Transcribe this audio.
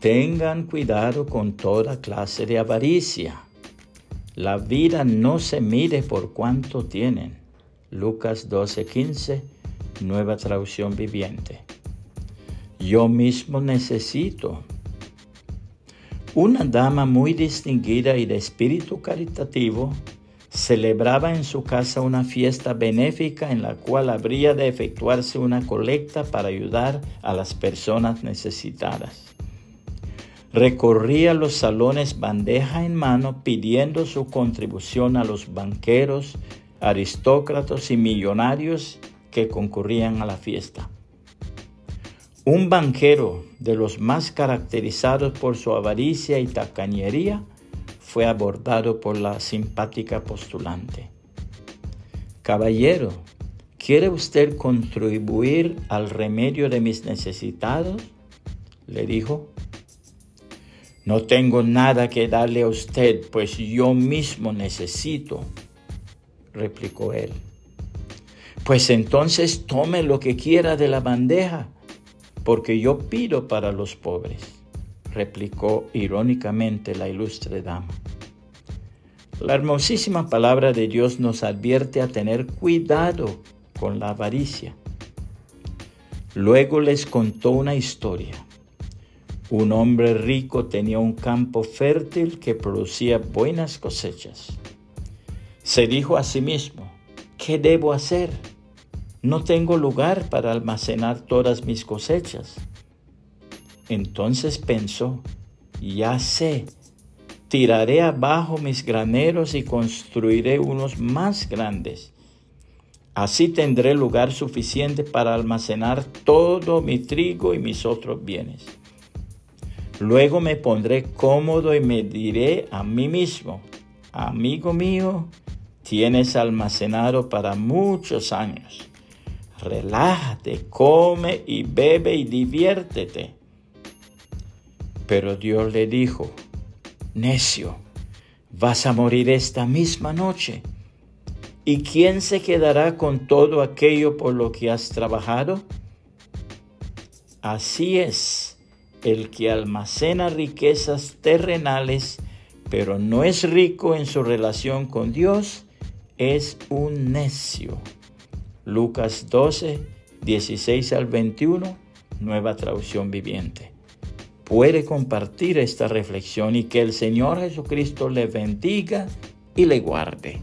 Tengan cuidado con toda clase de avaricia. La vida no se mide por cuánto tienen. Lucas 12:15, nueva traducción viviente. Yo mismo necesito. Una dama muy distinguida y de espíritu caritativo celebraba en su casa una fiesta benéfica en la cual habría de efectuarse una colecta para ayudar a las personas necesitadas. Recorría los salones bandeja en mano pidiendo su contribución a los banqueros, aristócratas y millonarios que concurrían a la fiesta. Un banquero de los más caracterizados por su avaricia y tacañería fue abordado por la simpática postulante. Caballero, ¿quiere usted contribuir al remedio de mis necesitados? le dijo. No tengo nada que darle a usted, pues yo mismo necesito, replicó él. Pues entonces tome lo que quiera de la bandeja, porque yo pido para los pobres replicó irónicamente la ilustre dama. La hermosísima palabra de Dios nos advierte a tener cuidado con la avaricia. Luego les contó una historia. Un hombre rico tenía un campo fértil que producía buenas cosechas. Se dijo a sí mismo, ¿qué debo hacer? No tengo lugar para almacenar todas mis cosechas. Entonces pensó, ya sé, tiraré abajo mis graneros y construiré unos más grandes. Así tendré lugar suficiente para almacenar todo mi trigo y mis otros bienes. Luego me pondré cómodo y me diré a mí mismo, amigo mío, tienes almacenado para muchos años. Relájate, come y bebe y diviértete. Pero Dios le dijo, necio, vas a morir esta misma noche. ¿Y quién se quedará con todo aquello por lo que has trabajado? Así es, el que almacena riquezas terrenales, pero no es rico en su relación con Dios, es un necio. Lucas 12, 16 al 21, nueva traducción viviente puede compartir esta reflexión y que el Señor Jesucristo le bendiga y le guarde.